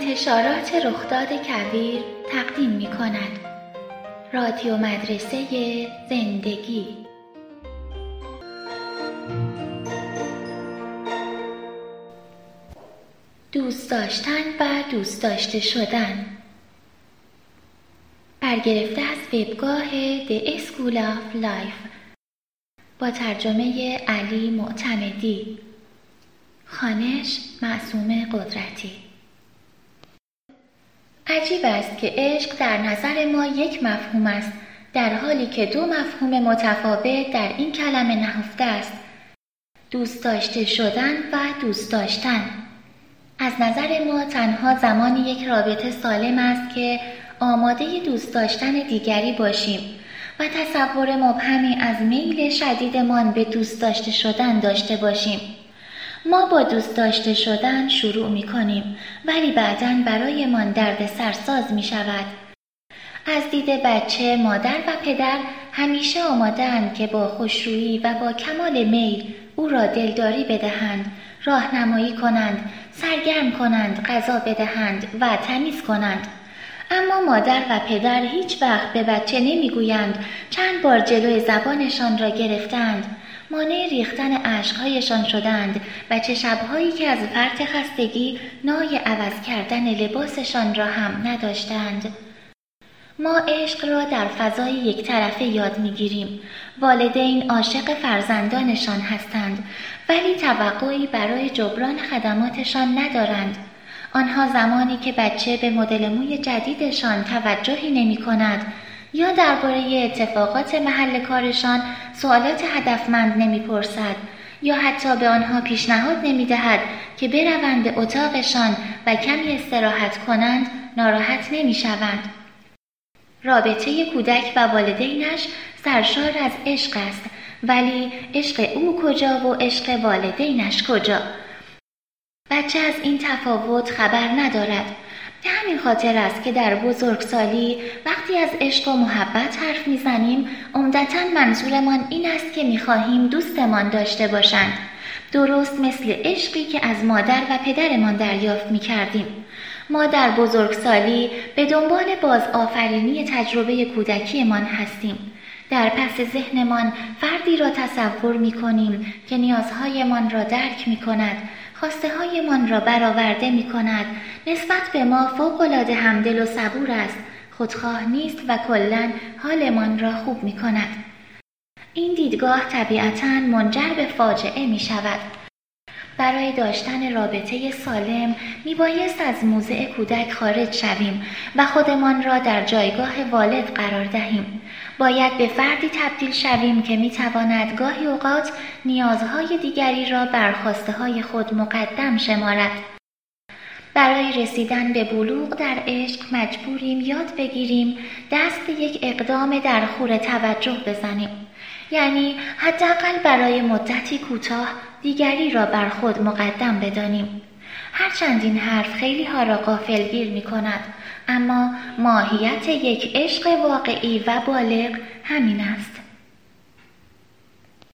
انتشارات رخداد کویر تقدیم می کند رادیو مدرسه زندگی. دوست داشتن و دوست داشته شدن. برگرفته از وبگاه The School of Life. با ترجمه علی معتمدی. خانش معصوم قدرتی. عجیب است که عشق در نظر ما یک مفهوم است در حالی که دو مفهوم متفاوت در این کلمه نهفته است. دوست داشته شدن و دوست داشتن. از نظر ما تنها زمانی یک رابطه سالم است که آماده دوست داشتن دیگری باشیم و تصور مبهمی از میل شدیدمان به دوست داشته شدن داشته باشیم. ما با دوست داشته شدن شروع می کنیم ولی بعدا برایمان درد سرساز می شود. از دید بچه مادر و پدر همیشه آمادند که با خوشرویی و با کمال میل او را دلداری بدهند راهنمایی کنند سرگرم کنند غذا بدهند و تمیز کنند اما مادر و پدر هیچ وقت به بچه نمی‌گویند چند بار جلوی زبانشان را گرفتند مانع ریختن عشقهایشان شدند و چه شبهایی که از فرط خستگی نای عوض کردن لباسشان را هم نداشتند. ما عشق را در فضای یک طرفه یاد می‌گیریم. والدین عاشق فرزندانشان هستند ولی توقعی برای جبران خدماتشان ندارند. آنها زمانی که بچه به مدل موی جدیدشان توجهی نمی کند یا درباره اتفاقات محل کارشان سوالات هدفمند نمی‌پرسد یا حتی به آنها پیشنهاد نمی دهد که بروند به اتاقشان و کمی استراحت کنند ناراحت نمی شوند. رابطه کودک و والدینش سرشار از عشق است ولی عشق او کجا و عشق والدینش کجا بچه از این تفاوت خبر ندارد به همین خاطر است که در بزرگسالی وقتی از عشق و محبت حرف می‌زنیم عمدتا منظورمان این است که می‌خواهیم دوستمان داشته باشند. درست مثل عشقی که از مادر و پدرمان دریافت می‌کردیم. ما در بزرگسالی به دنبال باز آفرینی تجربه کودکیمان هستیم. در پس ذهنمان فردی را تصور می کنیم که نیازهایمان را درک می کند خواسته هایمان را برآورده می کند نسبت به ما فوقالعاده همدل و صبور است. خودخواه نیست و کلا حالمان را خوب می کند این دیدگاه طبیعتا منجر به فاجعه می شود برای داشتن رابطه سالم می بایست از موضع کودک خارج شویم و خودمان را در جایگاه والد قرار دهیم. باید به فردی تبدیل شویم که می تواند گاهی اوقات نیازهای دیگری را بر خواسته های خود مقدم شمارد. برای رسیدن به بلوغ در عشق مجبوریم یاد بگیریم دست یک اقدام در خور توجه بزنیم. یعنی حداقل برای مدتی کوتاه دیگری را بر خود مقدم بدانیم. هرچند این حرف خیلی ها را غافلگیر می کند اما ماهیت یک عشق واقعی و بالغ همین است.